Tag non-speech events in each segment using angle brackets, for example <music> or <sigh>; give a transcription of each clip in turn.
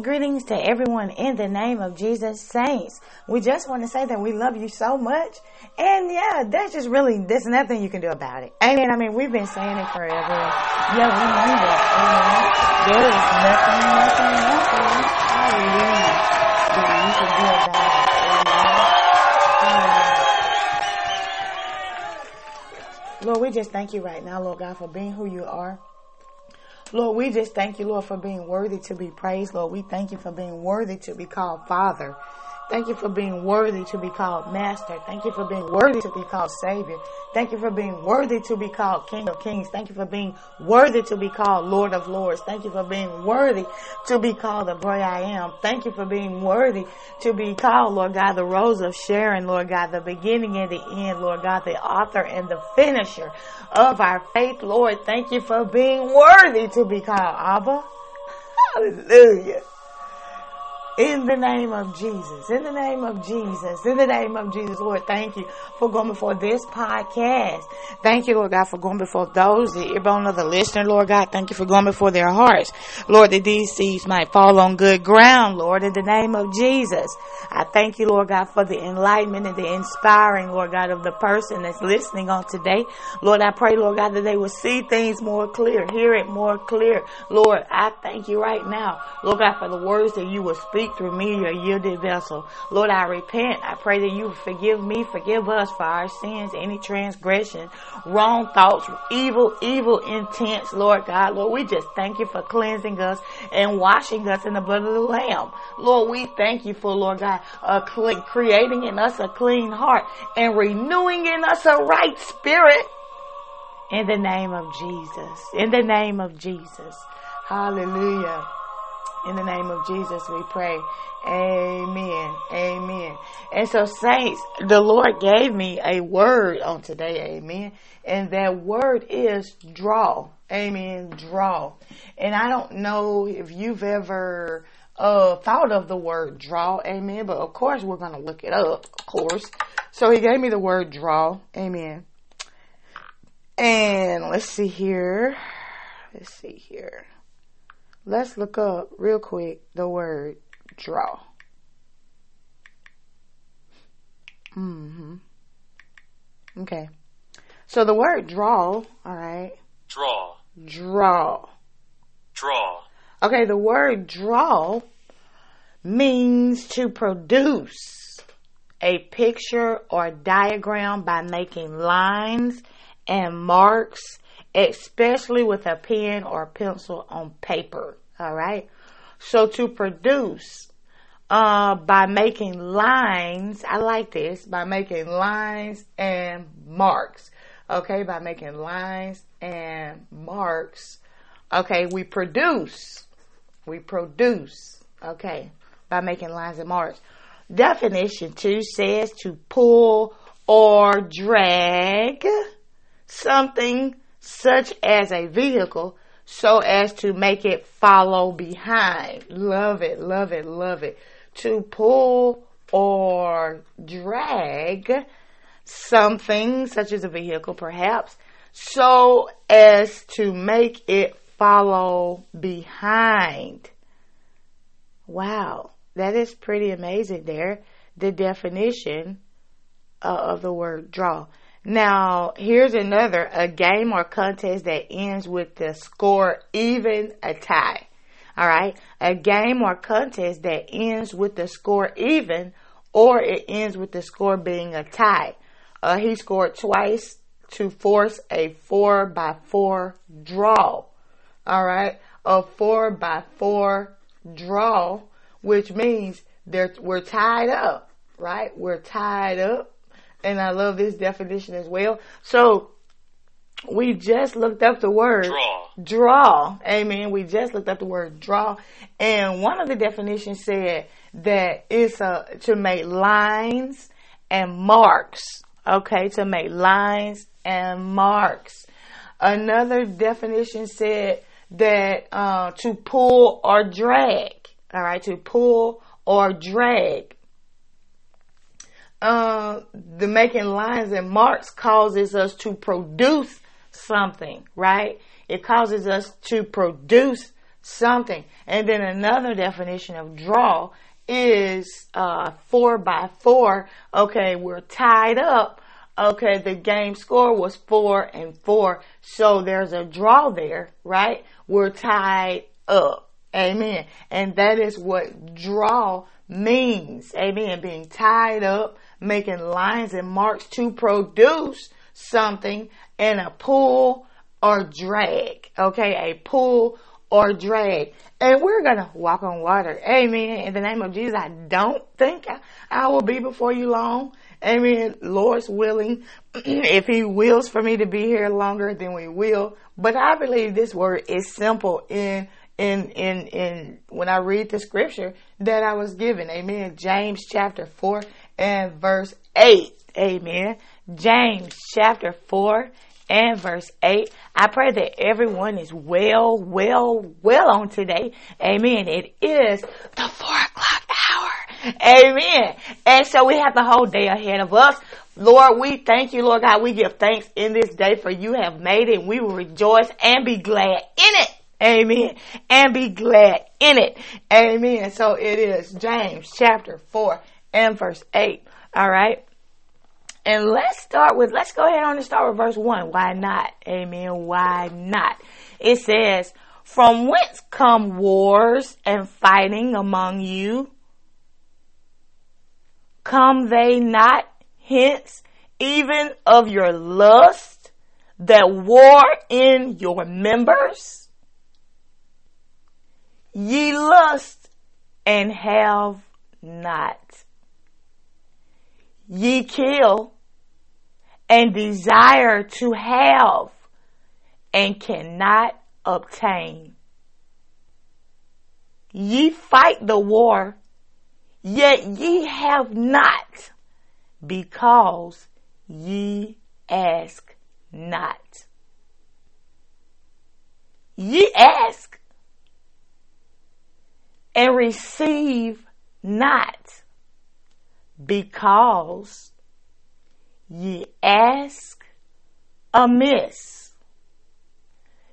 Greetings to everyone in the name of Jesus Saints. We just want to say that we love you so much. And yeah, that's just really, there's nothing you can do about it. Amen. I mean, we've been saying it forever. Yeah, we mean that. There is nothing, nothing, nothing. Hallelujah. That you can do about it. Lord, we just thank you right now, Lord God, for being who you are. Lord, we just thank you, Lord, for being worthy to be praised. Lord, we thank you for being worthy to be called Father. Thank you for being worthy to be called Master. Thank you for being worthy to be called Savior. Thank you for being worthy to be called King of Kings. Thank you for being worthy to be called Lord of Lords. Thank you for being worthy to be called the boy I am. Thank you for being worthy to be called, Lord God, the rose of Sharon, Lord God, the beginning and the end, Lord God, the author and the finisher of our faith, Lord. Thank you for being worthy to be called Abba. <laughs> Hallelujah. In the name of Jesus, in the name of Jesus, in the name of Jesus, Lord, thank you for going before this podcast. Thank you, Lord God, for going before those, the earbone of the listener, Lord God. Thank you for going before their hearts. Lord, that these seeds might fall on good ground, Lord, in the name of Jesus. I thank you, Lord God, for the enlightenment and the inspiring, Lord God, of the person that's listening on today. Lord, I pray, Lord God, that they will see things more clear, hear it more clear. Lord, I thank you right now, Lord God, for the words that you will speak through me, your yielded vessel. Lord, I repent. I pray that you forgive me, forgive us for our sins, any transgression, wrong thoughts, evil, evil intents, Lord God. Lord, we just thank you for cleansing us and washing us in the blood of the Lamb. Lord, we thank you for, Lord God, uh, creating in us a clean heart and renewing in us a right spirit. In the name of Jesus. In the name of Jesus. Hallelujah. In the name of Jesus, we pray. Amen. Amen. And so, saints, the Lord gave me a word on today. Amen. And that word is draw. Amen. Draw. And I don't know if you've ever uh, thought of the word draw. Amen. But of course, we're going to look it up, of course. So, he gave me the word draw. Amen. And let's see here. Let's see here. Let's look up real quick the word draw. Mm-hmm. Okay. So the word draw, all right. Draw. Draw. Draw. Okay, the word draw means to produce a picture or diagram by making lines and marks especially with a pen or pencil on paper. All right. So to produce, uh, by making lines, I like this, by making lines and marks. Okay. By making lines and marks. Okay. We produce, we produce. Okay. By making lines and marks. Definition two says to pull or drag something such as a vehicle so as to make it follow behind. Love it, love it, love it. To pull or drag something such as a vehicle perhaps so as to make it follow behind. Wow, that is pretty amazing there. The definition uh, of the word draw. Now, here's another a game or contest that ends with the score even a tie. All right, a game or contest that ends with the score even or it ends with the score being a tie. Uh, he scored twice to force a four by four draw. All right, a four by four draw, which means they're, we're tied up, right? We're tied up and I love this definition as well. So we just looked up the word draw. Draw. Amen. We just looked up the word draw. And one of the definitions said that it's a, to make lines and marks. Okay. To make lines and marks. Another definition said that, uh, to pull or drag. All right. To pull or drag uh, the making lines and marks causes us to produce something, right? It causes us to produce something. And then another definition of draw is uh, four by four. Okay, we're tied up. Okay, the game score was four and four. So there's a draw there, right? We're tied up. Amen. And that is what draw means. Amen. Being tied up, making lines and marks to produce something in a pull or drag. Okay, a pull or drag. And we're gonna walk on water. Amen. In the name of Jesus, I don't think I, I will be before you long. Amen. Lord's willing. <clears throat> if He wills for me to be here longer, then we will. But I believe this word is simple in in in in when I read the scripture that I was given. Amen. James chapter four and verse eight. Amen. James chapter 4 and verse 8. I pray that everyone is well, well, well on today. Amen. It is the 4 o'clock hour. Amen. And so we have the whole day ahead of us. Lord, we thank you, Lord God. We give thanks in this day for you have made it. We will rejoice and be glad in it. Amen. And be glad in it. Amen. So it is James chapter 4 and verse 8. All right. And let's start with, let's go ahead on and start with verse 1. Why not? Amen. Why not? It says, From whence come wars and fighting among you? Come they not hence even of your lust that war in your members? Ye lust and have not. Ye kill and desire to have and cannot obtain. Ye fight the war, yet ye have not because ye ask not. Ye ask and receive not because ye ask amiss,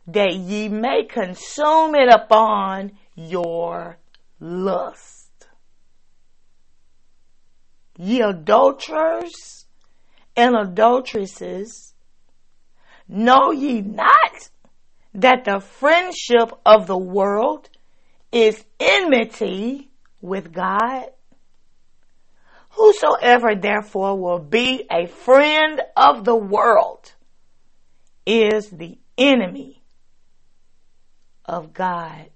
that ye may consume it upon your lust. Ye adulterers and adulteresses, know ye not that the friendship of the world is enmity with God? Whosoever therefore will be a friend of the world is the enemy of God.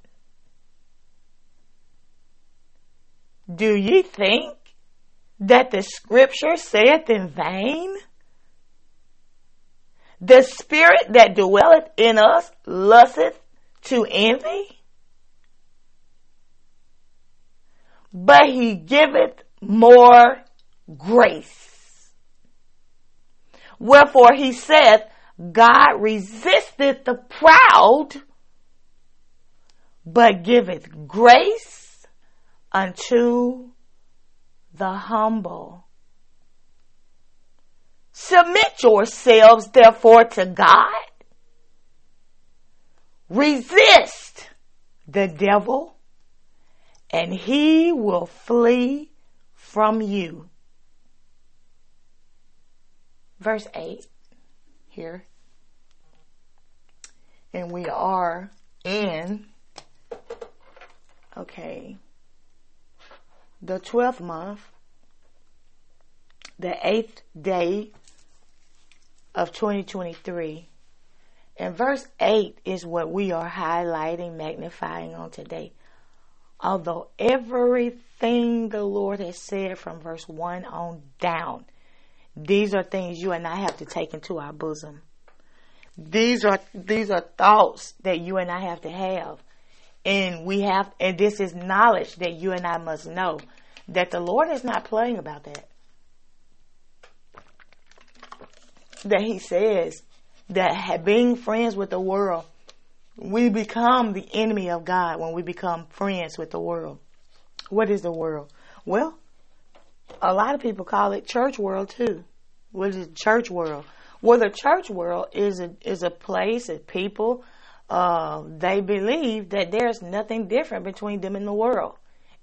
Do ye think that the scripture saith in vain? The spirit that dwelleth in us lusteth to envy, but he giveth more grace. Wherefore he saith, God resisteth the proud, but giveth grace unto the humble. Submit yourselves therefore to God. Resist the devil and he will flee from you. Verse 8 here. And we are in, okay, the 12th month, the eighth day of 2023. And verse 8 is what we are highlighting, magnifying on today. Although everything the Lord has said from verse 1 on down, these are things you and I have to take into our bosom. These are these are thoughts that you and I have to have. And we have and this is knowledge that you and I must know that the Lord is not playing about that. That he says that being friends with the world we become the enemy of God when we become friends with the world. What is the world? Well, a lot of people call it church world too. What is church world? Well, the church world is a is a place of people, uh, they believe that there's nothing different between them and the world,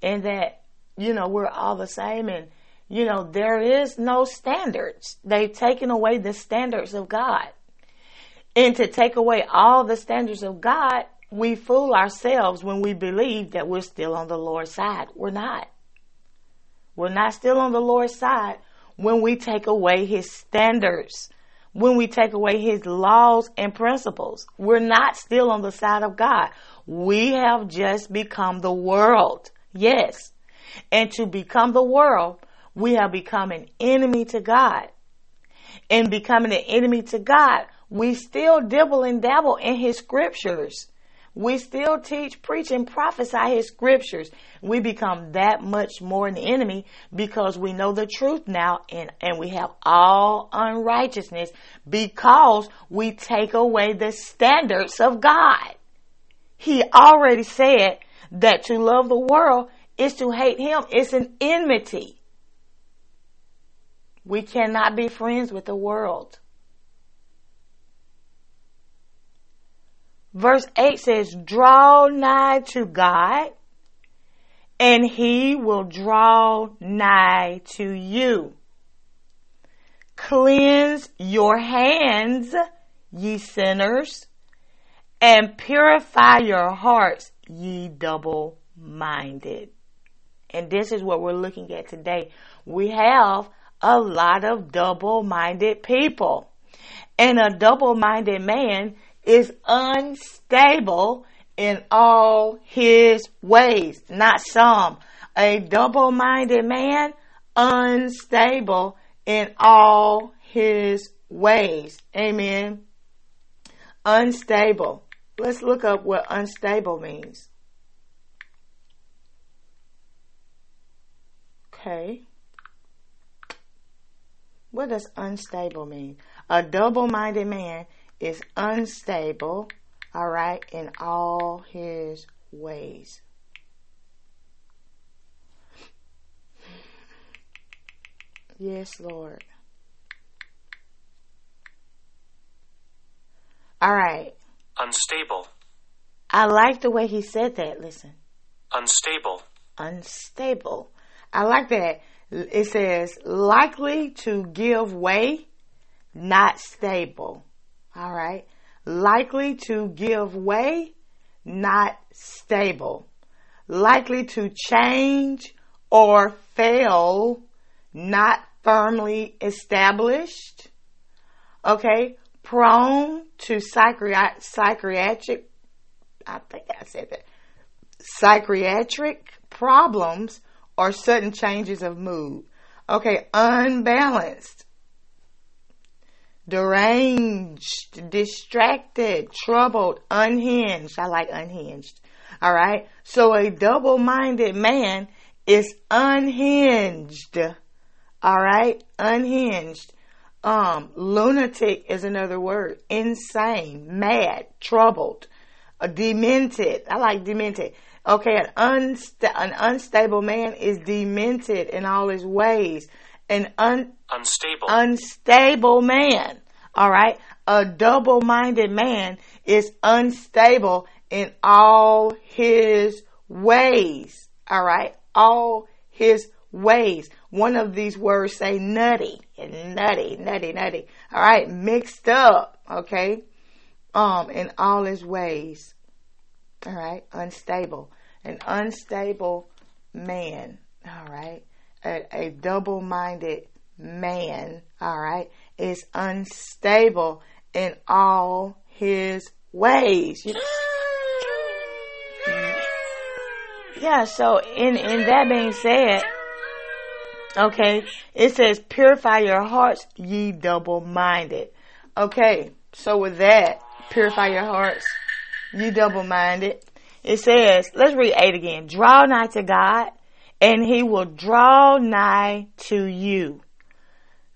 and that you know we're all the same, and you know there is no standards. They've taken away the standards of God, and to take away all the standards of God, we fool ourselves when we believe that we're still on the Lord's side. We're not. We're not still on the Lord's side when we take away His standards when we take away his laws and principles. We're not still on the side of God. We have just become the world. Yes. And to become the world, we have become an enemy to God. And becoming an enemy to God, we still dibble and dabble in his scriptures. We still teach, preach, and prophesy his scriptures. We become that much more an enemy because we know the truth now and, and we have all unrighteousness because we take away the standards of God. He already said that to love the world is to hate him. It's an enmity. We cannot be friends with the world. Verse 8 says, Draw nigh to God, and he will draw nigh to you. Cleanse your hands, ye sinners, and purify your hearts, ye double minded. And this is what we're looking at today. We have a lot of double minded people. And a double minded man is unstable in all his ways. Not some. A double minded man, unstable in all his ways. Amen. Unstable. Let's look up what unstable means. Okay. What does unstable mean? A double minded man is unstable, all right, in all his ways. Yes, Lord. All right. Unstable. I like the way he said that. Listen. Unstable. Unstable. I like that. It says likely to give way, not stable. All right. Likely to give way, not stable. Likely to change or fail, not firmly established. Okay. Prone to psychiatric, I think I said that, psychiatric problems or sudden changes of mood. Okay. Unbalanced deranged, distracted, troubled, unhinged. I like unhinged. All right. So a double minded man is unhinged. All right. Unhinged. Um, lunatic is another word. Insane, mad, troubled, uh, demented. I like demented. Okay. An, unsta- an unstable man is demented in all his ways. An un- unstable. unstable man. All right. A double minded man is unstable in all his ways. All right. All his ways. One of these words say nutty and nutty, nutty, nutty. All right. Mixed up. Okay. Um, in all his ways. All right. Unstable. An unstable man. All right. A, a double minded man. All right is unstable in all his ways. <laughs> Yeah, so in, in that being said, okay, it says, purify your hearts, ye double minded. Okay, so with that, purify your hearts, ye double minded. It says, let's read 8 again. Draw nigh to God, and he will draw nigh to you.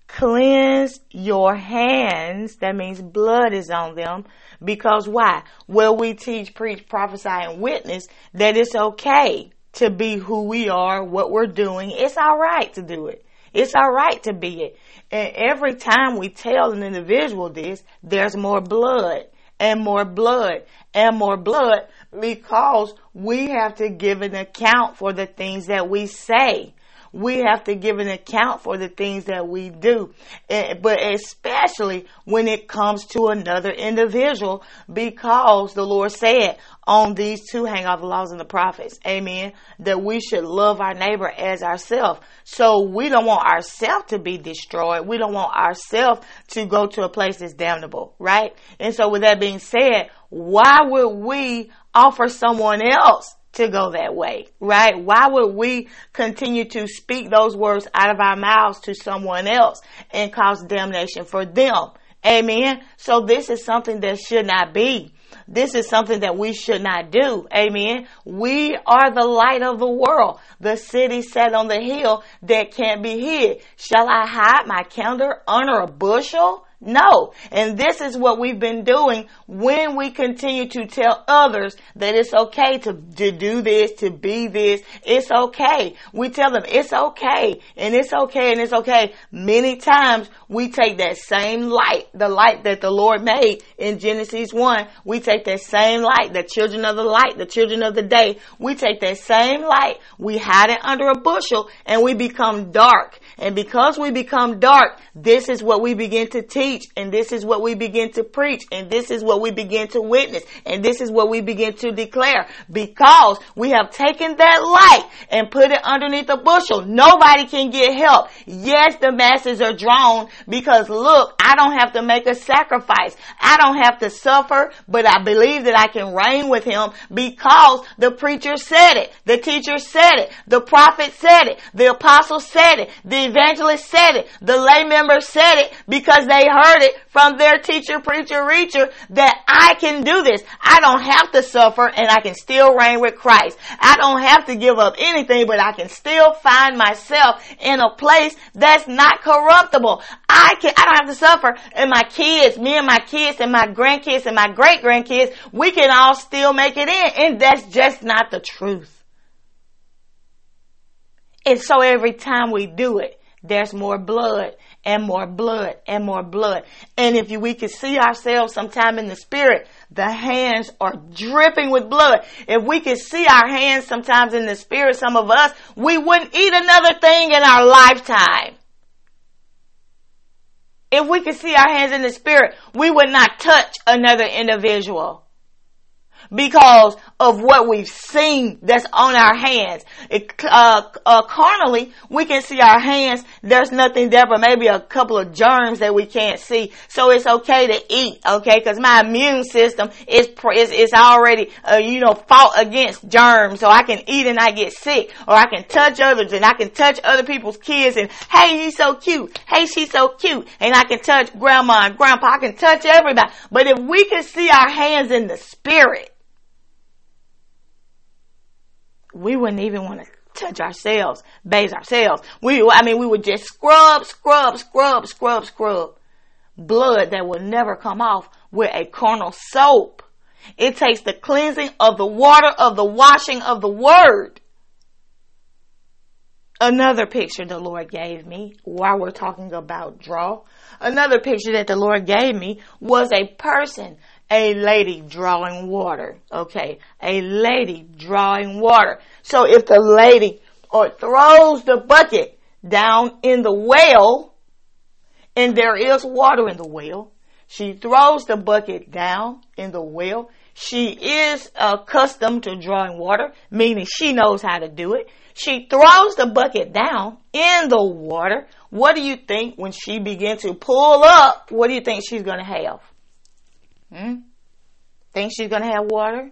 Cleanse your hands. That means blood is on them. Because why? Well, we teach, preach, prophesy, and witness that it's okay to be who we are, what we're doing. It's alright to do it. It's alright to be it. And every time we tell an individual this, there's more blood. and more blood and more blood because we have to give an account for the things that we say we have to give an account for the things that we do. Eh, but especially when it comes to another individual, because the Lord said on these two hang out the laws and the prophets, amen, that we should love our neighbor as ourselves. So we don't want ourselves to be destroyed. We don't want ourselves to go to a place that's damnable, right? And so with that being said, why would we offer someone else to go that way, right? Why would we continue to speak those words out of our mouths to someone else and cause damnation for them? Amen. So this is something that should not be. This is something that we should not do. Amen. We are the light of the world, the city set on the hill that can't be hid. Shall I hide my candle under a bushel? No. And this is what we've been doing when we continue to tell others that it's okay to, to do this, to be this. It's okay. We tell them it's okay and it's okay and it's okay. Many times we take that same light, the light that the Lord made in Genesis 1. We take that same light, the children of the light, the children of the day. We take that same light, we hide it under a bushel and we become dark. And because we become dark, this is what we begin to teach and this is what we begin to preach and this is what we begin to witness and this is what we begin to declare because we have taken that light and put it underneath a bushel. Nobody can get help. Yes, the masses are drawn because look, I don't have to make a sacrifice. I don't have to suffer, but I believe that I can reign with him because the preacher said it. The teacher said it. The prophet said it. The apostle said it. The evangelist said it. The lay member said it because they heard it from their teacher, preacher, reacher that I can do this. I don't have to suffer and I can still reign with Christ. I don't have to give up anything, but I can still find myself in a place that's not corruptible. I can, I don't have to suffer and my kids, me and my kids and my grandkids and my great grandkids, we can all still make it in. And that's just not the truth. And so every time we do it, there's more blood and more blood and more blood. And if we could see ourselves sometime in the spirit, the hands are dripping with blood. If we could see our hands sometimes in the spirit, some of us, we wouldn't eat another thing in our lifetime. If we could see our hands in the spirit, we would not touch another individual because of what we've seen that's on our hands. It, uh, uh, carnally, we can see our hands. There's nothing there but maybe a couple of germs that we can't see. So it's okay to eat, okay? Cause my immune system is, is, is already, uh, you know, fought against germs. So I can eat and I get sick. Or I can touch others and I can touch other people's kids and, hey, he's so cute. Hey, she's so cute. And I can touch grandma and grandpa. I can touch everybody. But if we can see our hands in the spirit, we wouldn't even want to touch ourselves, bathe ourselves. We, I mean, we would just scrub, scrub, scrub, scrub, scrub blood that will never come off with a carnal soap. It takes the cleansing of the water of the washing of the word. Another picture the Lord gave me while we're talking about draw. Another picture that the Lord gave me was a person a lady drawing water. Okay. A lady drawing water. So if the lady or throws the bucket down in the well and there is water in the well, she throws the bucket down in the well. She is accustomed to drawing water, meaning she knows how to do it. She throws the bucket down in the water. What do you think when she begins to pull up? What do you think she's going to have? Hmm? Think she's gonna have water?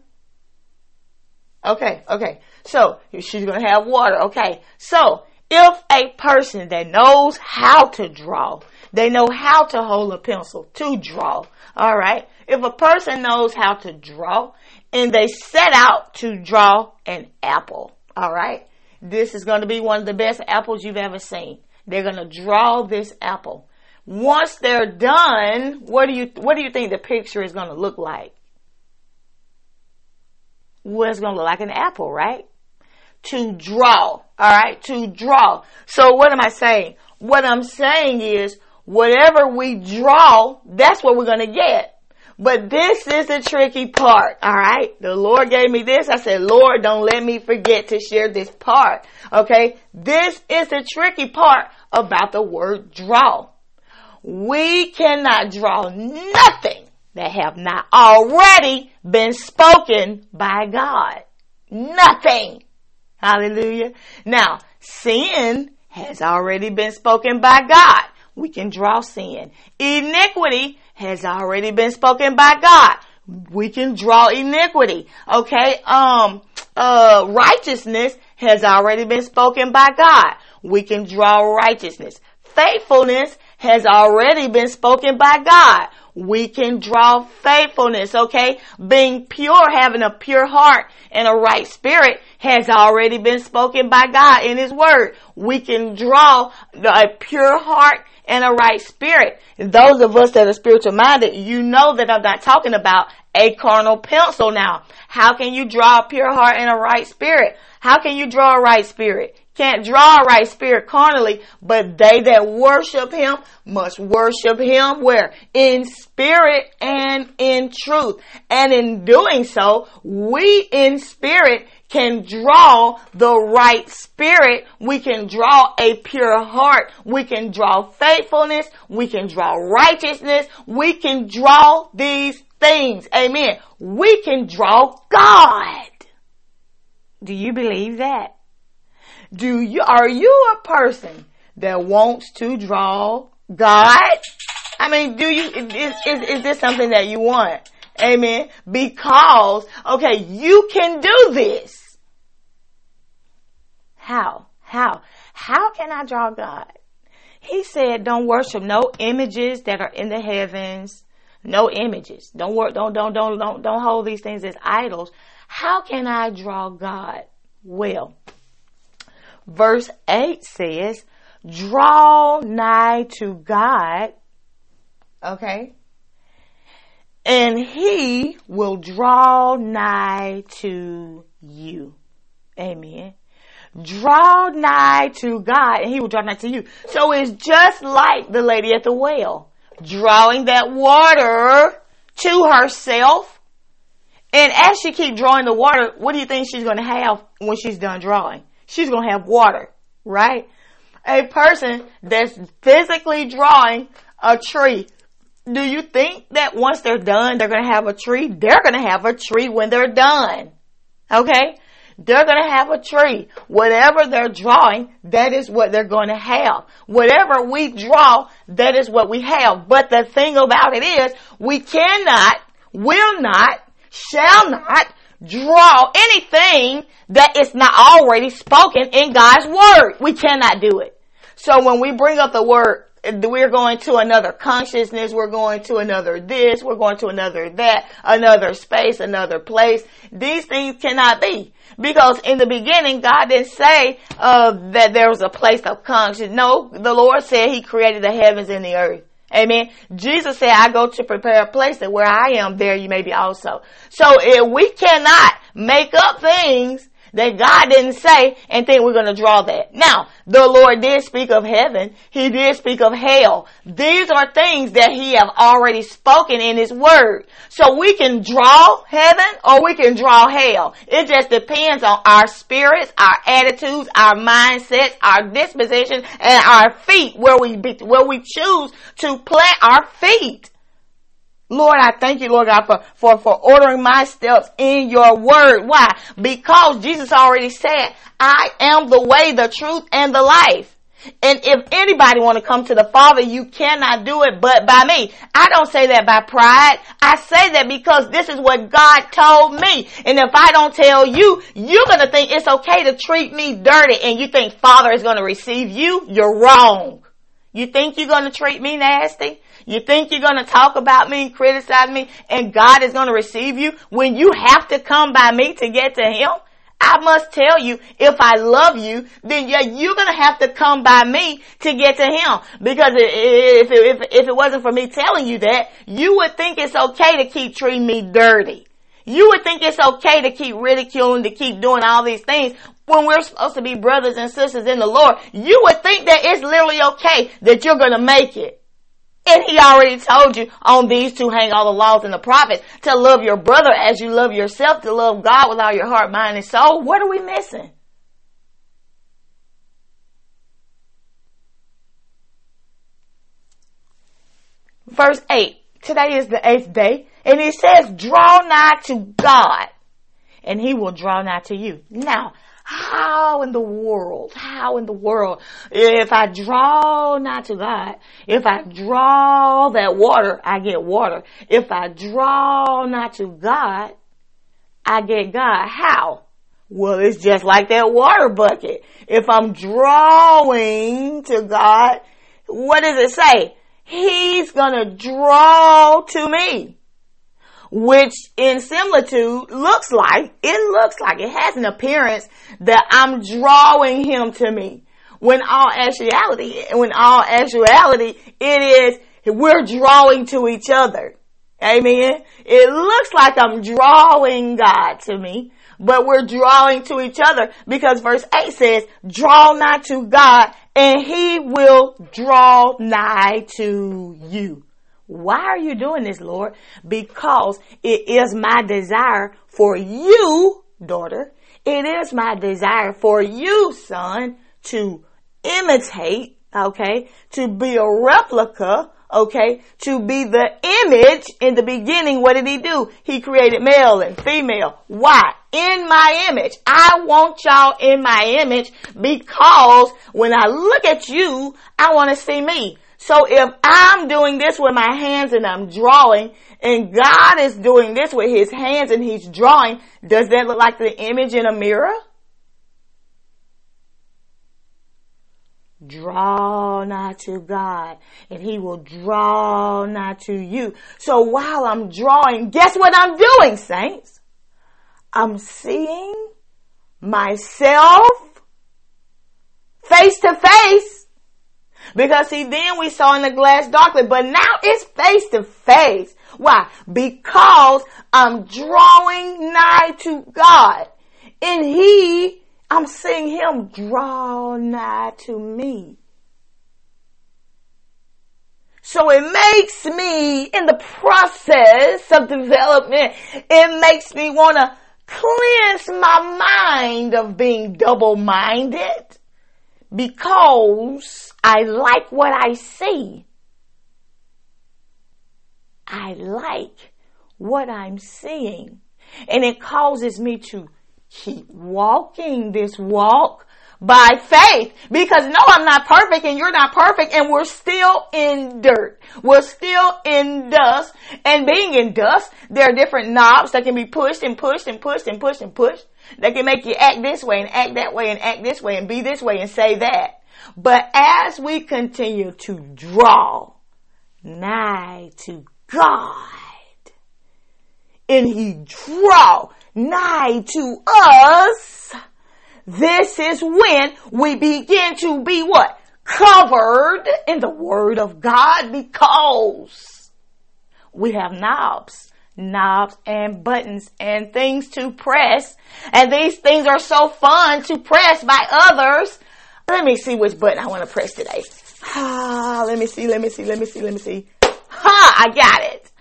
Okay, okay. So she's gonna have water. Okay. So if a person that knows how to draw, they know how to hold a pencil to draw. All right. If a person knows how to draw and they set out to draw an apple, all right, this is going to be one of the best apples you've ever seen. They're going to draw this apple. Once they're done, what do you what do you think the picture is going to look like? Well, it's going to look like an apple, right? To draw, all right? To draw. So what am I saying? What I'm saying is whatever we draw, that's what we're going to get. But this is the tricky part, alright? The Lord gave me this. I said, Lord, don't let me forget to share this part. Okay? This is the tricky part about the word draw. We cannot draw nothing that have not already been spoken by God. Nothing. Hallelujah. Now, sin has already been spoken by God. We can draw sin. Iniquity has already been spoken by God. We can draw iniquity. Okay. Um, uh, righteousness has already been spoken by God. We can draw righteousness. Faithfulness has already been spoken by God. We can draw faithfulness, okay? Being pure, having a pure heart and a right spirit has already been spoken by God in His Word. We can draw a pure heart and a right spirit. Those of us that are spiritual minded, you know that I'm not talking about a carnal pencil now. How can you draw a pure heart and a right spirit? How can you draw a right spirit? Can't draw a right spirit carnally, but they that worship him must worship him where? In spirit and in truth. And in doing so, we in spirit can draw the right spirit. We can draw a pure heart. We can draw faithfulness. We can draw righteousness. We can draw these things. Amen. We can draw God. Do you believe that? Do you, are you a person that wants to draw God? I mean, do you, is, is, is this something that you want? Amen. Because, okay, you can do this. How? How? How can I draw God? He said, don't worship no images that are in the heavens. No images. Don't work, don't, don't, don't, don't, don't hold these things as idols. How can I draw God? Well, verse 8 says, draw nigh to God, okay, and he will draw nigh to you. Amen. Draw nigh to God and he will draw nigh to you. So it's just like the lady at the well, drawing that water to herself. And as she keep drawing the water, what do you think she's going to have when she's done drawing? She's going to have water, right? A person that's physically drawing a tree. Do you think that once they're done, they're going to have a tree? They're going to have a tree when they're done. Okay? They're going to have a tree. Whatever they're drawing, that is what they're going to have. Whatever we draw, that is what we have. But the thing about it is, we cannot, will not, shall not draw anything that is not already spoken in God's word. We cannot do it. So when we bring up the word, we're going to another consciousness, we're going to another this, we're going to another that, another space, another place. These things cannot be. Because in the beginning, God didn't say uh, that there was a place of consciousness. No, the Lord said He created the heavens and the earth. Amen. Jesus said, I go to prepare a place that where I am, there you may be also. So if we cannot make up things that God didn't say and think we're going to draw that. Now, the Lord did speak of heaven. He did speak of hell. These are things that He have already spoken in His Word. So we can draw heaven or we can draw hell. It just depends on our spirits, our attitudes, our mindsets, our disposition, and our feet where we, be, where we choose to plant our feet. Lord, I thank you, Lord God, for, for, for ordering my steps in your word. Why? Because Jesus already said, I am the way, the truth, and the life. And if anybody want to come to the Father, you cannot do it but by me. I don't say that by pride. I say that because this is what God told me. And if I don't tell you, you're going to think it's okay to treat me dirty and you think Father is going to receive you. You're wrong. You think you're to treat me nasty? You think you're to talk about me and criticize me and God is to receive you when you have to come by me to get to Him? I must tell you, if I love you, then yeah, you're gonna have to come by me to get to him. Because if, if, if it wasn't for me telling you that, you would think it's okay to keep treating me dirty. You would think it's okay to keep ridiculing, to keep doing all these things when we're supposed to be brothers and sisters in the Lord. You would think that it's literally okay that you're gonna make it. And he already told you on these two hang all the laws and the prophets to love your brother as you love yourself, to love God with all your heart, mind, and soul. What are we missing? Verse 8. Today is the eighth day. And it says, draw nigh to God and he will draw nigh to you. Now, how in the world, how in the world, if I draw not to God, if I draw that water, I get water. If I draw not to God, I get God. How? Well, it's just like that water bucket. If I'm drawing to God, what does it say? He's gonna draw to me which in similitude looks like, it looks like, it has an appearance that I'm drawing him to me. When all actuality, when all actuality, it is, we're drawing to each other. Amen. It looks like I'm drawing God to me, but we're drawing to each other because verse 8 says, draw nigh to God and he will draw nigh to you. Why are you doing this, Lord? Because it is my desire for you, daughter. It is my desire for you, son, to imitate, okay, to be a replica, okay, to be the image in the beginning. What did he do? He created male and female. Why? In my image. I want y'all in my image because when I look at you, I want to see me. So if I'm doing this with my hands and I'm drawing and God is doing this with his hands and he's drawing, does that look like the image in a mirror? Draw nigh to God and he will draw nigh to you. So while I'm drawing, guess what I'm doing, saints? I'm seeing myself face to face because see, then we saw in the glass darkly, but now it's face to face. Why? Because I'm drawing nigh to God. And He, I'm seeing Him draw nigh to me. So it makes me, in the process of development, it makes me want to cleanse my mind of being double-minded because I like what I see. I like what I'm seeing. And it causes me to keep walking this walk by faith because no, I'm not perfect and you're not perfect and we're still in dirt. We're still in dust and being in dust, there are different knobs that can be pushed and pushed and pushed and pushed and pushed that can make you act this way and act that way and act this way and be this way and say that. But as we continue to draw nigh to God, and He draw nigh to us, this is when we begin to be what? Covered in the Word of God because we have knobs knobs and buttons and things to press. And these things are so fun to press by others let me see which button I want to press today. Ah, let me see, let me see, let me see, let me see. Ha, I got it.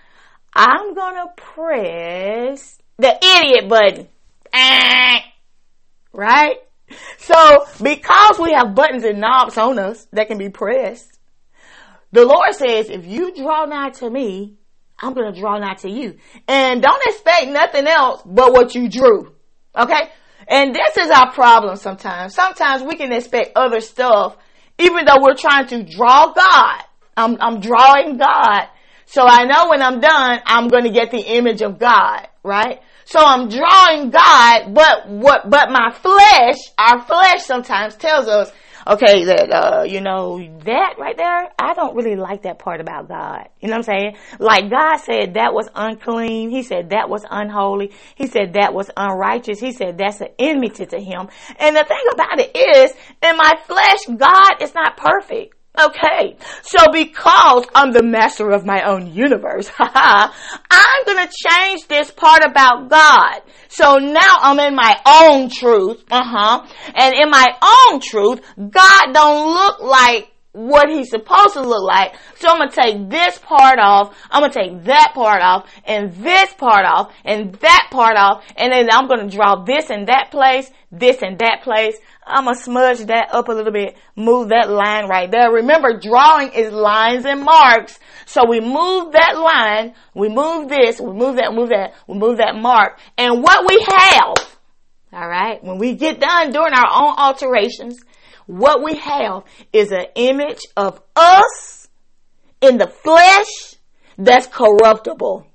I'm gonna press the idiot button. Right? So, because we have buttons and knobs on us that can be pressed, the Lord says, if you draw nigh to me, I'm gonna draw nigh to you. And don't expect nothing else but what you drew. Okay? And this is our problem sometimes. Sometimes we can expect other stuff, even though we're trying to draw God. I'm, I'm drawing God. So I know when I'm done, I'm going to get the image of God, right? So I'm drawing God, but what, but my flesh, our flesh sometimes tells us, okay, that, uh, you know, that right there, I don't really like that part about God. You know what I'm saying? Like God said that was unclean. He said that was unholy. He said that was unrighteous. He said that's an enmity to him. And the thing about it is, in my flesh, God is not perfect. Okay, so because I'm the master of my own universe, <laughs> I'm gonna change this part about God. So now I'm in my own truth, uh huh, and in my own truth, God don't look like what he's supposed to look like. So I'm gonna take this part off, I'm gonna take that part off, and this part off, and that part off, and then I'm gonna draw this in that place, this in that place. I'm gonna smudge that up a little bit, move that line right there. Remember, drawing is lines and marks. So we move that line, we move this, we move that, move that, we move that mark, and what we have, alright, when we get done doing our own alterations, what we have is an image of us in the flesh that's corruptible.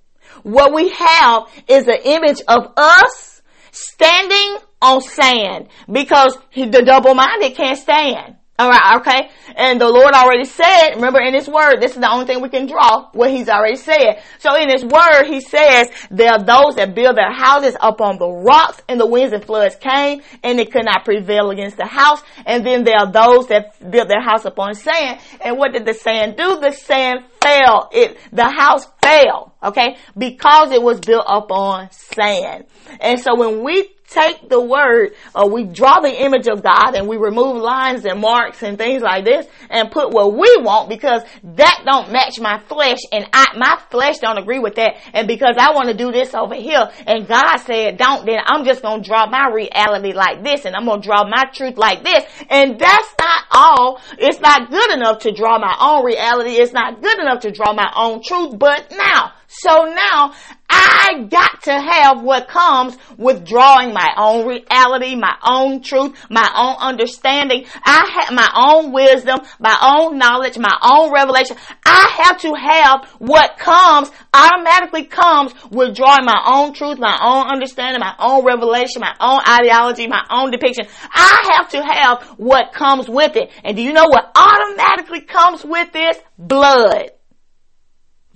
What we have is an image of us standing on sand because the double-minded can't stand. Alright, okay? And the Lord already said, remember in His Word, this is the only thing we can draw, what He's already said. So in His Word, He says, there are those that build their houses upon the rocks and the winds and floods came and they could not prevail against the house. And then there are those that built their house upon sand. And what did the sand do? The sand fell. It, the house fell, okay? Because it was built upon sand. And so when we take the word, or uh, we draw the image of God and we remove lines and marks and things like this and put what we want because that don't match my flesh and I, my flesh don't agree with that. And because I want to do this over here and God said don't, then I'm just going to draw my reality like this and I'm going to draw my truth like this. And that's not all. It's not good enough to draw my own reality. It's not good enough to draw my own truth. But now so now I got to have what comes with drawing my own reality, my own truth, my own understanding. I have my own wisdom, my own knowledge, my own revelation. I have to have what comes, automatically comes with drawing my own truth, my own understanding, my own revelation, my own ideology, my own depiction. I have to have what comes with it. And do you know what automatically comes with this? Blood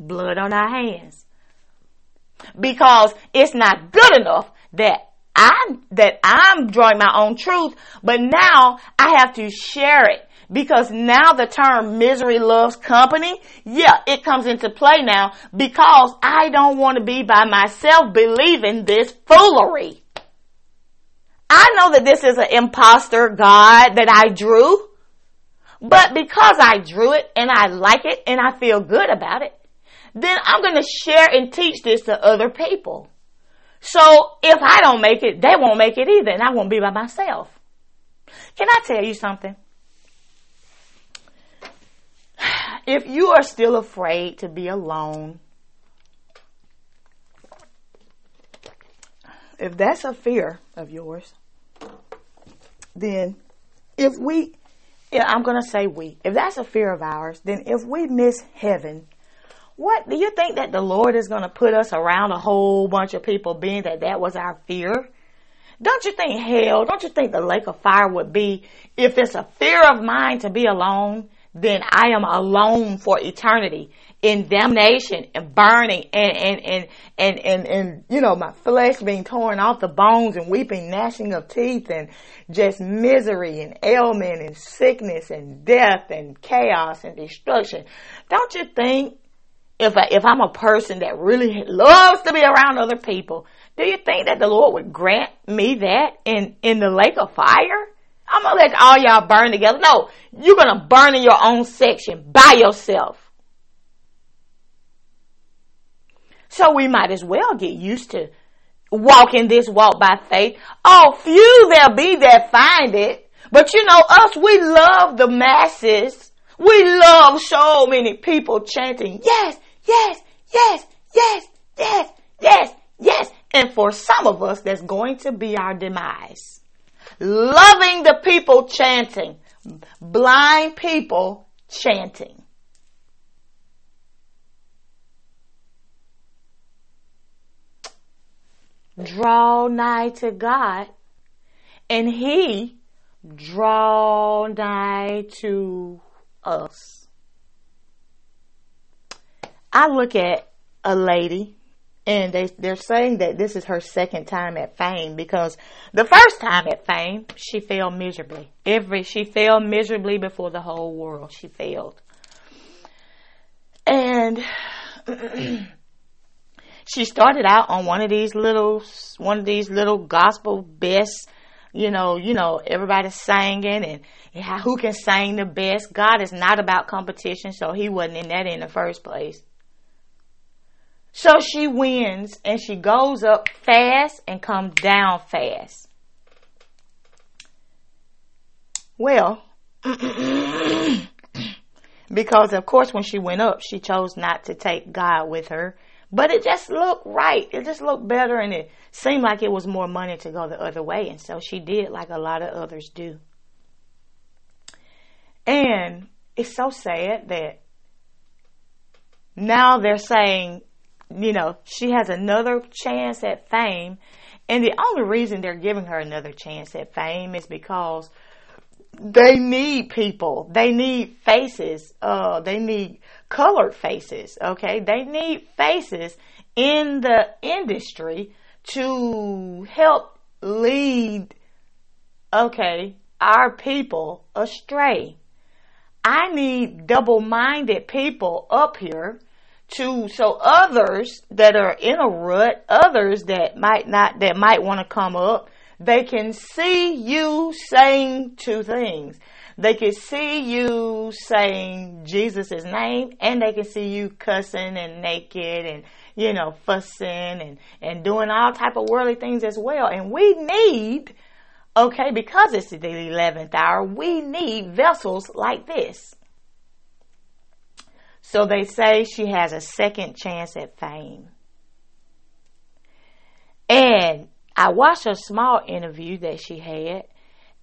blood on our hands. Because it's not good enough that I that I'm drawing my own truth, but now I have to share it because now the term misery loves company, yeah, it comes into play now because I don't want to be by myself believing this foolery. I know that this is an imposter God that I drew, but because I drew it and I like it and I feel good about it, then I'm going to share and teach this to other people. So if I don't make it, they won't make it either, and I won't be by myself. Can I tell you something? <sighs> If you are still afraid to be alone, if that's a fear of yours, then if we, yeah, I'm going to say we, if that's a fear of ours, then if we miss heaven, what do you think that the Lord is going to put us around a whole bunch of people being that that was our fear? Don't you think hell, don't you think the lake of fire would be, if it's a fear of mine to be alone, then I am alone for eternity in damnation and burning and, and, and, and, and, and, you know, my flesh being torn off the bones and weeping, gnashing of teeth and just misery and ailment and sickness and death and chaos and destruction. Don't you think if I, if I'm a person that really loves to be around other people, do you think that the Lord would grant me that in in the lake of fire? I'm gonna let all y'all burn together. No, you're gonna burn in your own section by yourself. So we might as well get used to walking this walk by faith. Oh, few there be that find it. But you know, us, we love the masses. We love so many people chanting, yes, yes, yes, yes, yes, yes, yes. And for some of us, that's going to be our demise. Loving the people chanting, blind people chanting. Draw nigh to God, and He draw nigh to us. I look at a lady and they they're saying that this is her second time at fame because the first time at fame she failed miserably. Every she failed miserably before the whole world. She failed. And <clears throat> she started out on one of these little one of these little gospel best you know, you know, everybody's singing and, and who can sing the best. God is not about competition, so he wasn't in that in the first place. So she wins and she goes up fast and comes down fast. Well, <clears throat> because of course when she went up, she chose not to take God with her. But it just looked right. It just looked better and it seemed like it was more money to go the other way. And so she did like a lot of others do. And it's so sad that now they're saying, you know, she has another chance at fame. And the only reason they're giving her another chance at fame is because they need people. They need faces. Uh, they need colored faces. Okay. They need faces in the industry to help lead, okay, our people astray. I need double-minded people up here to, so others that are in a rut, others that might not, that might want to come up, they can see you saying two things. They can see you saying Jesus' name and they can see you cussing and naked and, you know, fussing and, and doing all type of worldly things as well. And we need, okay, because it's the 11th hour, we need vessels like this. So they say she has a second chance at fame. And I watched a small interview that she had,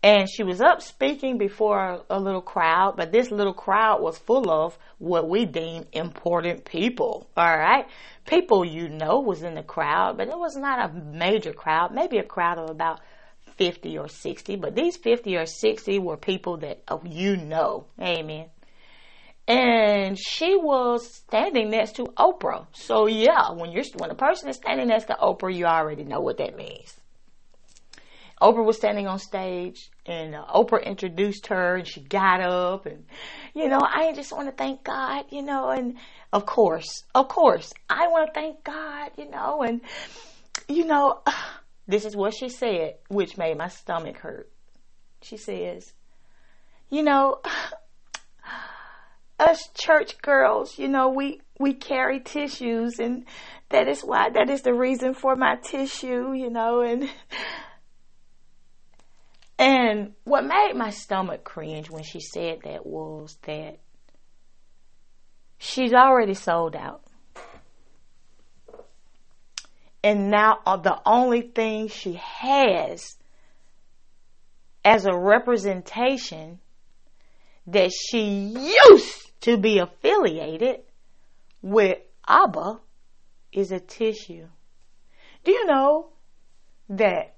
and she was up speaking before a, little crowd, but this little crowd was full of what we deem important people. All right. People you know was in the crowd, but it was not a major crowd, maybe a crowd of about 50 or 60, but these 50 or 60 were people that oh, you know. Amen and she was standing next to Oprah. So yeah, when you're when a person is standing next to Oprah, you already know what that means. Oprah was standing on stage, and uh, Oprah introduced her, and she got up, and you know, I just want to thank God, you know, and of course, of course, I want to thank God, you know, and you know, <sighs> this is what she said, which made my stomach hurt. She says, you know <sighs> us church girls, you know, we, we carry tissues and that is why, that is the reason for my tissue, you know, and, <laughs> and what made my stomach cringe when she said that was that she's already sold out. And now uh, the only thing she has as a representation that she used to be affiliated with Abba is a tissue. Do you know that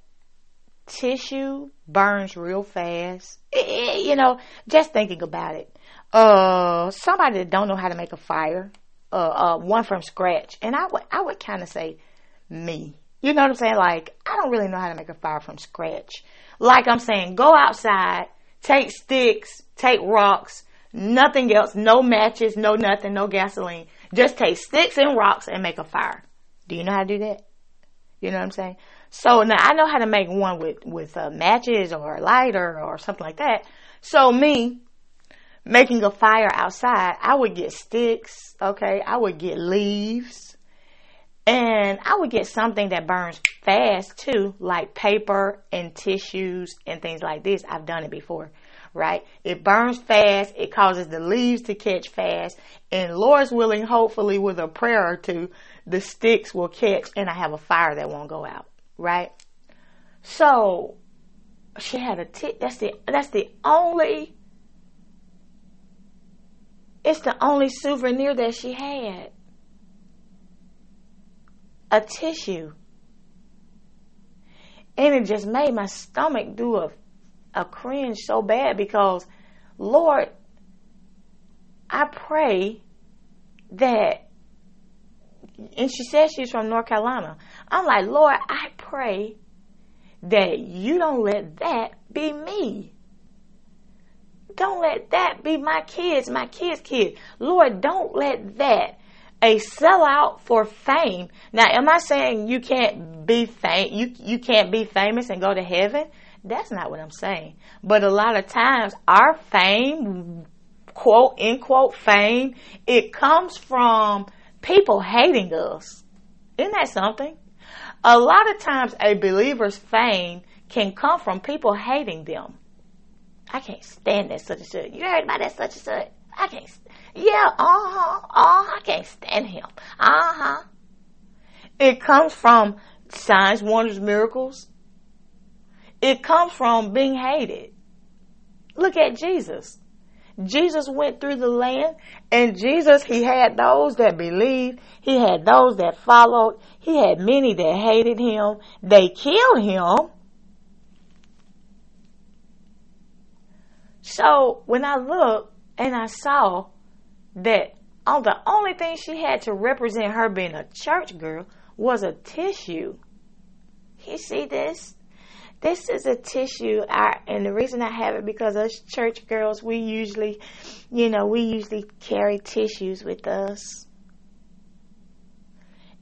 tissue burns real fast? You know, just thinking about it. Uh, somebody that don't know how to make a fire, uh, uh, one from scratch, and I would, I would kind of say me. You know what I'm saying? Like, I don't really know how to make a fire from scratch. Like I'm saying, go outside, take sticks, take rocks, Nothing else. No matches, no nothing, no gasoline. Just take sticks and rocks and make a fire. Do you know how to do that? You know what I'm saying? So now I know how to make one with, with uh, matches or a lighter or something like that. So me, making a fire outside, I would get sticks, okay? I would get leaves. And I would get something that burns fast too, like paper and tissues and things like this. I've done it before right? It burns fast. It causes the leaves to catch fast. And Lord's willing, hopefully with a prayer or two, the sticks will catch and I have a fire that won't go out, right? So she had a t- that's the that's the only it's the only souvenir that she had. A tissue. And it just made my stomach do a a cringe so bad because, Lord, I pray that, and she says she's from North Carolina. I'm like, Lord, I pray that you don't let that be me. Don't let that be my kids, my kids' kids. Lord, don't let that a sellout for fame. Now, am I saying you can't be fame? You you can't be famous and go to heaven? That's not what I'm saying. But a lot of times our fame, quote, end quote, fame, it comes from people hating us. Isn't that something? A lot of times a believer's fame can come from people hating them. I can't stand that such and such. You heard about that such and such? I can't. Yeah, uh huh, uh huh. I can't stand him. Uh huh. It comes from signs, wonders, miracles. It comes from being hated. Look at Jesus. Jesus went through the land and Jesus, he had those that believed. He had those that followed. He had many that hated him. They killed him. So when I looked and I saw that all the only thing she had to represent her being a church girl was a tissue. You see this? This is a tissue, I, and the reason I have it because us church girls, we usually, you know, we usually carry tissues with us.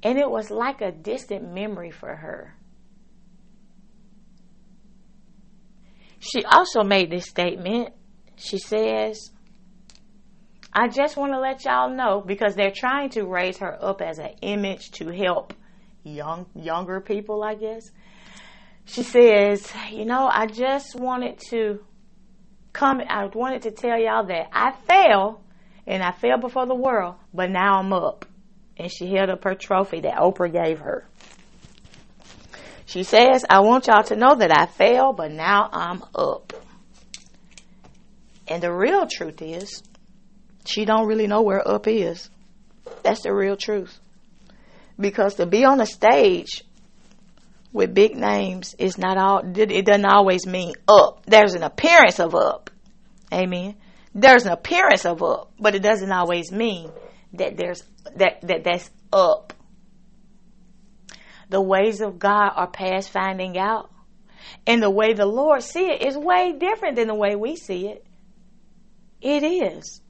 And it was like a distant memory for her. She also made this statement. She says, I just want to let y'all know because they're trying to raise her up as an image to help young younger people, I guess she says, you know, I just wanted to come, I wanted to tell y'all that I fell and I fell before the world, but now I'm up. And she held up her trophy that Oprah gave her. She says, I want y'all to know that I fell, but now I'm up. And the real truth is, she don't really know where up is. That's the real truth. Because to be on a stage with big names is not all it doesn't always mean up. There's an appearance of up. Amen. There's an appearance of up, but it doesn't always mean that there's that that that's up. The ways of God are past finding out. And the way the Lord see it is way different than the way we see it. It is.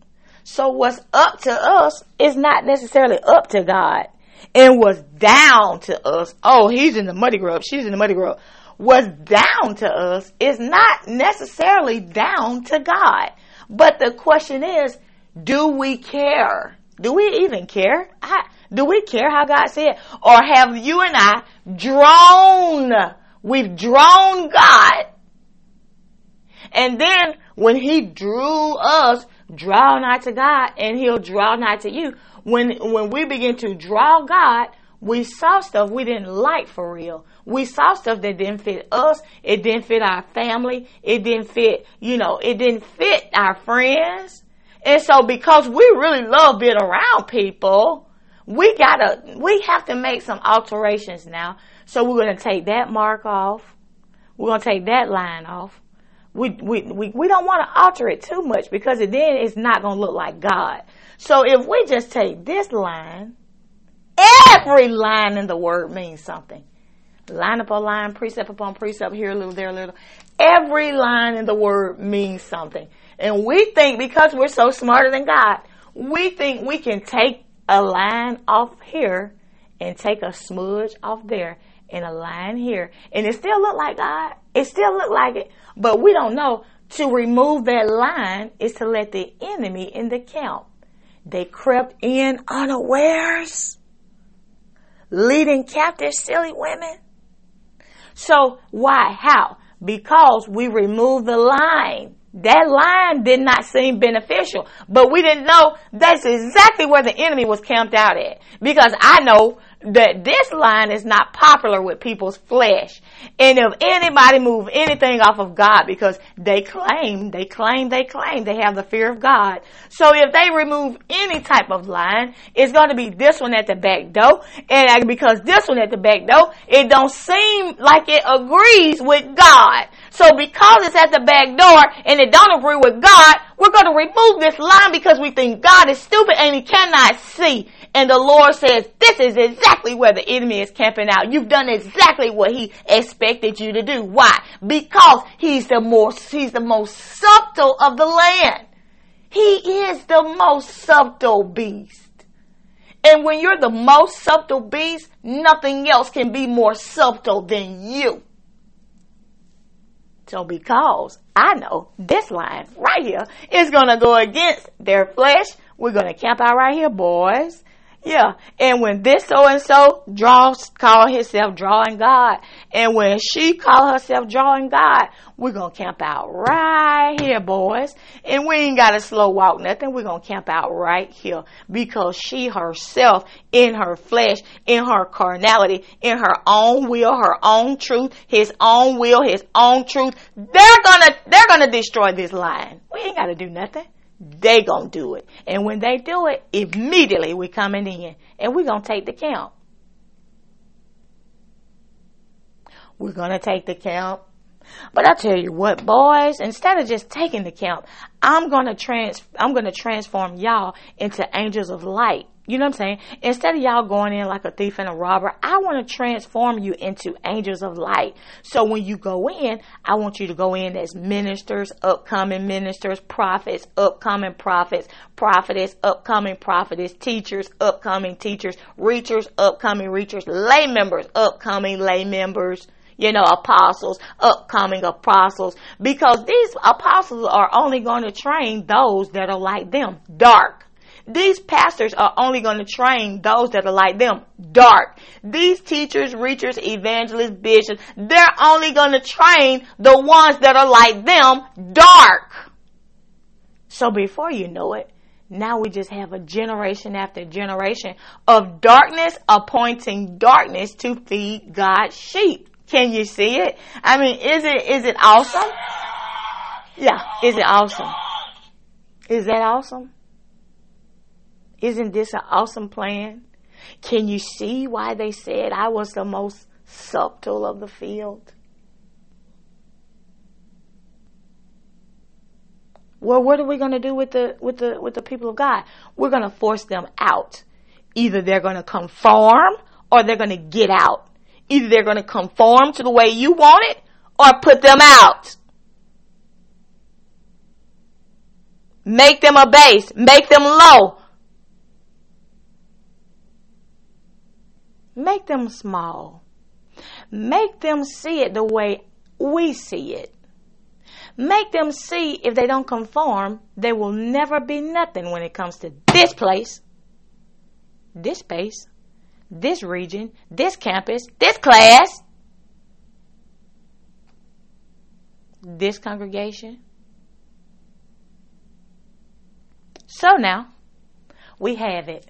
So what's up to us is not necessarily up to God and was down to us. Oh, he's in the muddy grove. She's in the muddy grove. Was down to us is not necessarily down to God. But the question is, do we care? Do we even care? I, do we care how God said? Or have you and I drawn, we've drawn God. And then when he drew us, draw nigh to God and he'll draw nigh to you when when we begin to draw God, we saw stuff we didn't like for real. We saw stuff that didn't fit us. It didn't fit our family. It didn't fit, you know, it didn't fit our friends. And so because we really love being around people, we gotta, we have to make some alterations now. So we're gonna take that mark off. We're gonna take that line off. We, we, we, we don't want to alter it too much because then it's not gonna look like God. So if we just take this line, every line in the word means something. Line upon line, precept upon precept, here a little, there a little. Every line in the word means something. And we think because we're so smarter than God, we think we can take a line off here and take a smudge off there and a line here. And it still look like God. It still look like it. But we don't know. To remove that line is to let the enemy in the camp. They crept in unawares, leading captive silly women. So why? How? Because we removed the line. That line did not seem beneficial, but we didn't know that's exactly where the enemy was camped out at. Because I know that this line is not popular with people's flesh. And if anybody move anything off of God because they claim, they claim, they claim they have the fear of God. So if they remove any type of line, it's going to be this one at the back door. And because this one at the back door, it don't seem like it agrees with God. So because it's at the back door and it don't agree with God, we're going to remove this line because we think God is stupid and he cannot see. And the Lord says, this is exactly where the enemy is camping out. You've done exactly what he expected you to do. Why? Because he's the most, he's the most subtle of the land. He is the most subtle beast. And when you're the most subtle beast, nothing else can be more subtle than you. So because I know this line right here is going to go against their flesh, we're going to camp out right here, boys. Yeah. And when this so and so draws, call himself drawing God, and when she call herself drawing God, we're gonna camp out right here, boys. And we ain't gotta slow walk nothing. We're gonna camp out right here because she herself, in her flesh, in her carnality, in her own will, her own truth, his own will, his own truth, they're gonna, they're gonna destroy this line. We ain't gotta do nothing they gonna do it. And when they do it, immediately we coming in and we're gonna take the count. We're gonna take the count. But I tell you what, boys, instead of just taking the count, I'm gonna trans I'm gonna transform y'all into angels of light. You know what I'm saying? Instead of y'all going in like a thief and a robber, I want to transform you into angels of light. So when you go in, I want you to go in as ministers, upcoming ministers, prophets, upcoming prophets, prophetess, upcoming prophetess, teachers, upcoming teachers, reachers, upcoming reachers, lay members, upcoming lay members you know, apostles, upcoming apostles, because these apostles are only going to train those that are like them, dark. These pastors are only going to train those that are like them, dark. These teachers, reachers, evangelists, bishops, they're only going to train the ones that are like them, dark. So before you know it, now we just have a generation after generation of darkness appointing darkness to feed God's sheep. Can you see it? I mean, is it, is it awesome? Yeah, is it awesome? Is that awesome? Isn't this an awesome plan? Can you see why they said I was the most subtle of the field? Well, what are we going to do with the with the with the people of God? We're going to force them out. Either they're going to conform or they're going to get out. Either they're going to conform to the way you want it or put them out. Make them a base. Make them low. Make them small. Make them see it the way we see it. Make them see if they don't conform, they will never be nothing when it comes to this place, this space, this region, this campus, this class, this congregation. So now we have it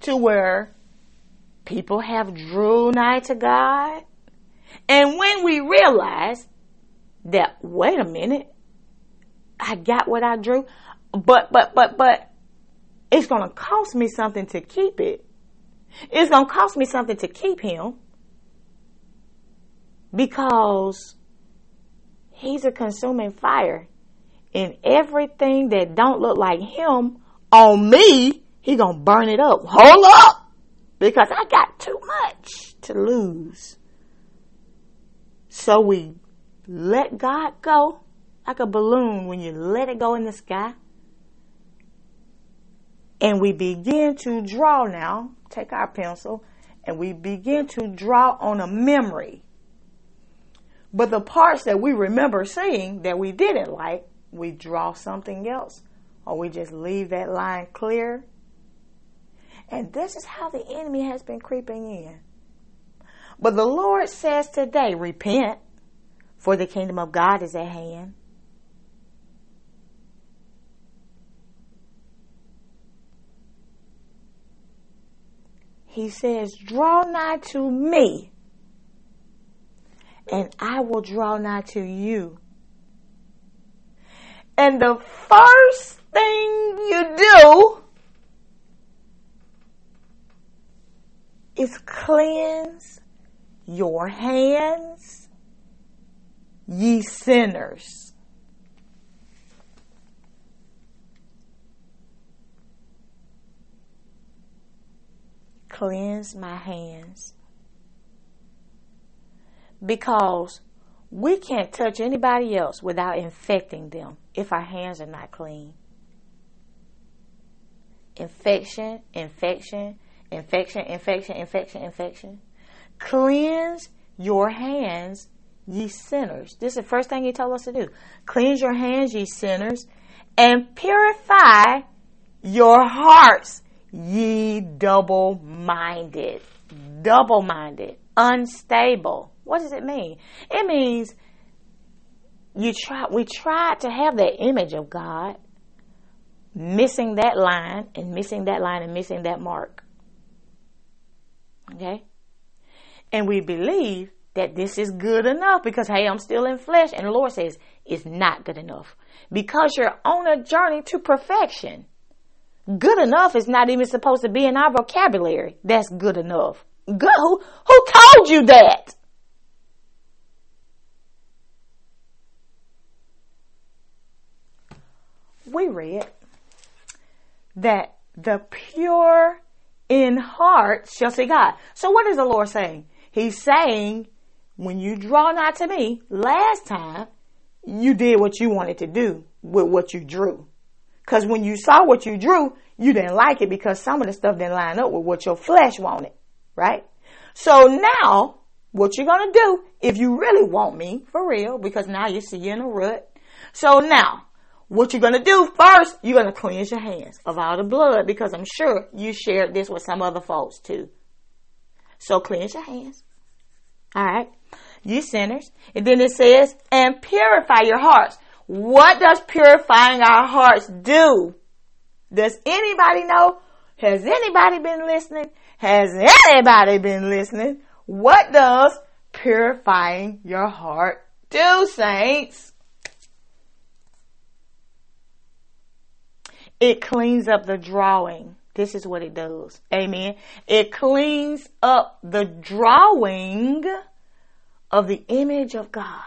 to where people have drew nigh to God. And when we realize that, wait a minute, I got what I drew, but, but, but, but, it's gonna cost me something to keep it. It's gonna cost me something to keep him because he's a consuming fire and everything that don't look like him on me, he gonna burn it up. Hold up! Because I got too much to lose. So we let God go like a balloon when you let it go in the sky. And we begin to draw now, take our pencil, and we begin to draw on a memory. But the parts that we remember seeing that we didn't like, we draw something else. Or we just leave that line clear and this is how the enemy has been creeping in. But the Lord says today, repent, for the kingdom of God is at hand. He says, draw nigh to me, and I will draw nigh to you. And the first thing you do is cleanse your hands, ye sinners. Cleanse my hands. Because we can't touch anybody else without infecting them if our hands are not clean. Infection, infection, infection, infection, infection, infection. Cleanse your hands, ye sinners. This is the first thing he told us to do. Cleanse your hands, ye sinners, and purify your hearts, ye double minded. Double minded. Unstable. What does it mean? It means you try we tried to have that image of God, missing that line and missing that line and missing that mark. Okay? And we believe that this is good enough because, hey, I'm still in flesh. And the Lord says it's not good enough because you're on a journey to perfection. Good enough is not even supposed to be in our vocabulary. That's good enough. Good. Who, who told you that? We read that the pure in heart shall see God. So what is the Lord saying? He's saying, when you draw nigh to me, last time, you did what you wanted to do with what you drew. Cause when you saw what you drew, you didn't like it because some of the stuff didn't line up with what your flesh wanted, right? So now, what you're gonna do, if you really want me, for real, because now you see you're in a rut. So now, what you're gonna do first, you're gonna cleanse your hands of all the blood because I'm sure you shared this with some other folks too. So cleanse your hands. Alright? You sinners. And then it says, and purify your hearts. What does purifying our hearts do? Does anybody know? Has anybody been listening? Has anybody been listening? What does purifying your heart do, saints? It cleans up the drawing. This is what it does. Amen. It cleans up the drawing of the image of God.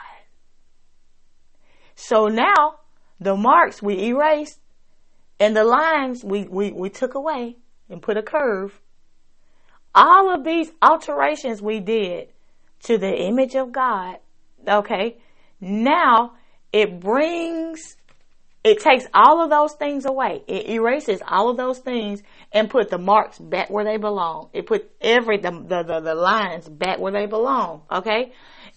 So now the marks we erased and the lines we, we, we took away and put a curve. All of these alterations we did to the image of God, okay, now it brings it takes all of those things away. It erases all of those things and put the marks back where they belong. It put every the the, the, the lines back where they belong. Okay,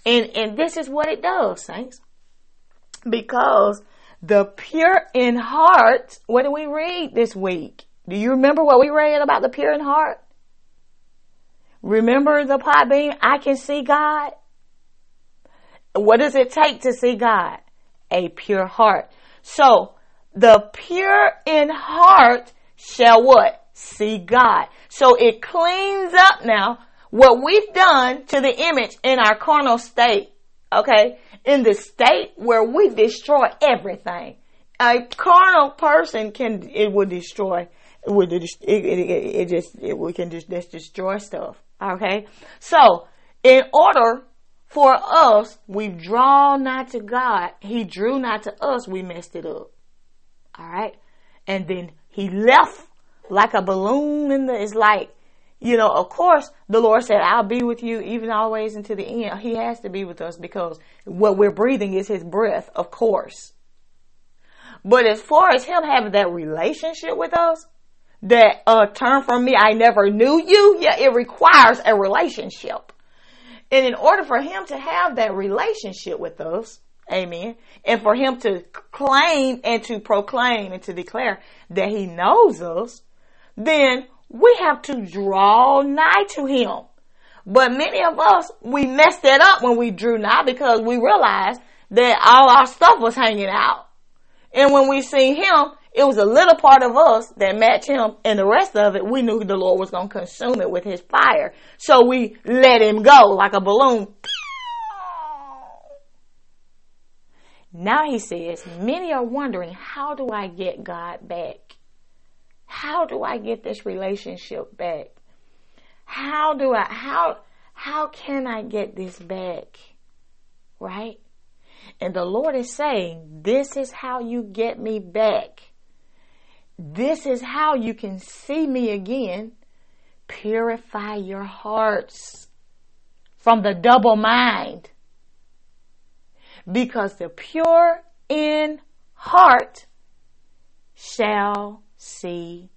and and this is what it does, saints, because the pure in heart. What do we read this week? Do you remember what we read about the pure in heart? Remember the pot being, I can see God. What does it take to see God? A pure heart. So the pure in heart shall what? See God. So it cleans up now what we've done to the image in our carnal state. Okay. In the state where we destroy everything. A carnal person can, it will destroy, it would, it, it, it, just, it we can just, just destroy stuff. Okay. So in order for us, we draw not to God. He drew not to us. We messed it up. All right. And then he left like a balloon in the, it's like, you know, of course, the Lord said, I'll be with you even always into the end. He has to be with us because what we're breathing is his breath, of course. But as far as him having that relationship with us, that uh, term from me, I never knew you, yeah, it requires a relationship. And in order for him to have that relationship with us, amen, and for him to claim and to proclaim and to declare that he knows us, then we have to draw nigh to him. But many of us, we messed that up when we drew nigh because we realized that all our stuff was hanging out. And when we see him, it was a little part of us that matched him and the rest of it, we knew the Lord was going to consume it with his fire. So we let him go like a balloon. Now he says, many are wondering, how do I get God back? How do I get this relationship back? How do I, how, how can I get this back? Right? And the Lord is saying, this is how you get me back. This is how you can see me again. Purify your hearts from the double mind. Because the pure in heart shall see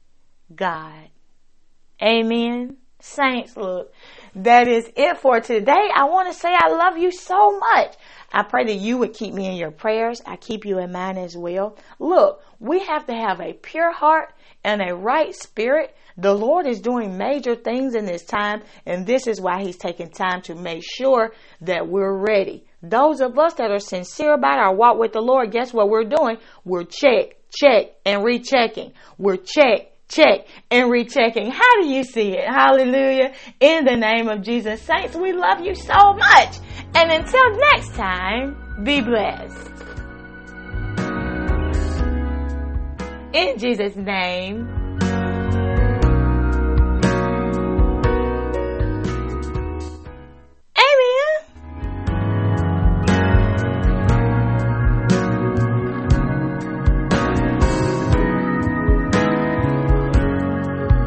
God. Amen. Saints, look, that is it for today. I want to say I love you so much. I pray that you would keep me in your prayers. I keep you in mind as well. Look, we have to have a pure heart and a right spirit. The Lord is doing major things in this time, and this is why He's taking time to make sure that we're ready. Those of us that are sincere about our walk with the Lord, guess what we're doing? We're check, check, and rechecking. We're check, check, and rechecking. How do you see it? Hallelujah. In the name of Jesus. Saints, we love you so much. And until next time, be blessed. In Jesus' name.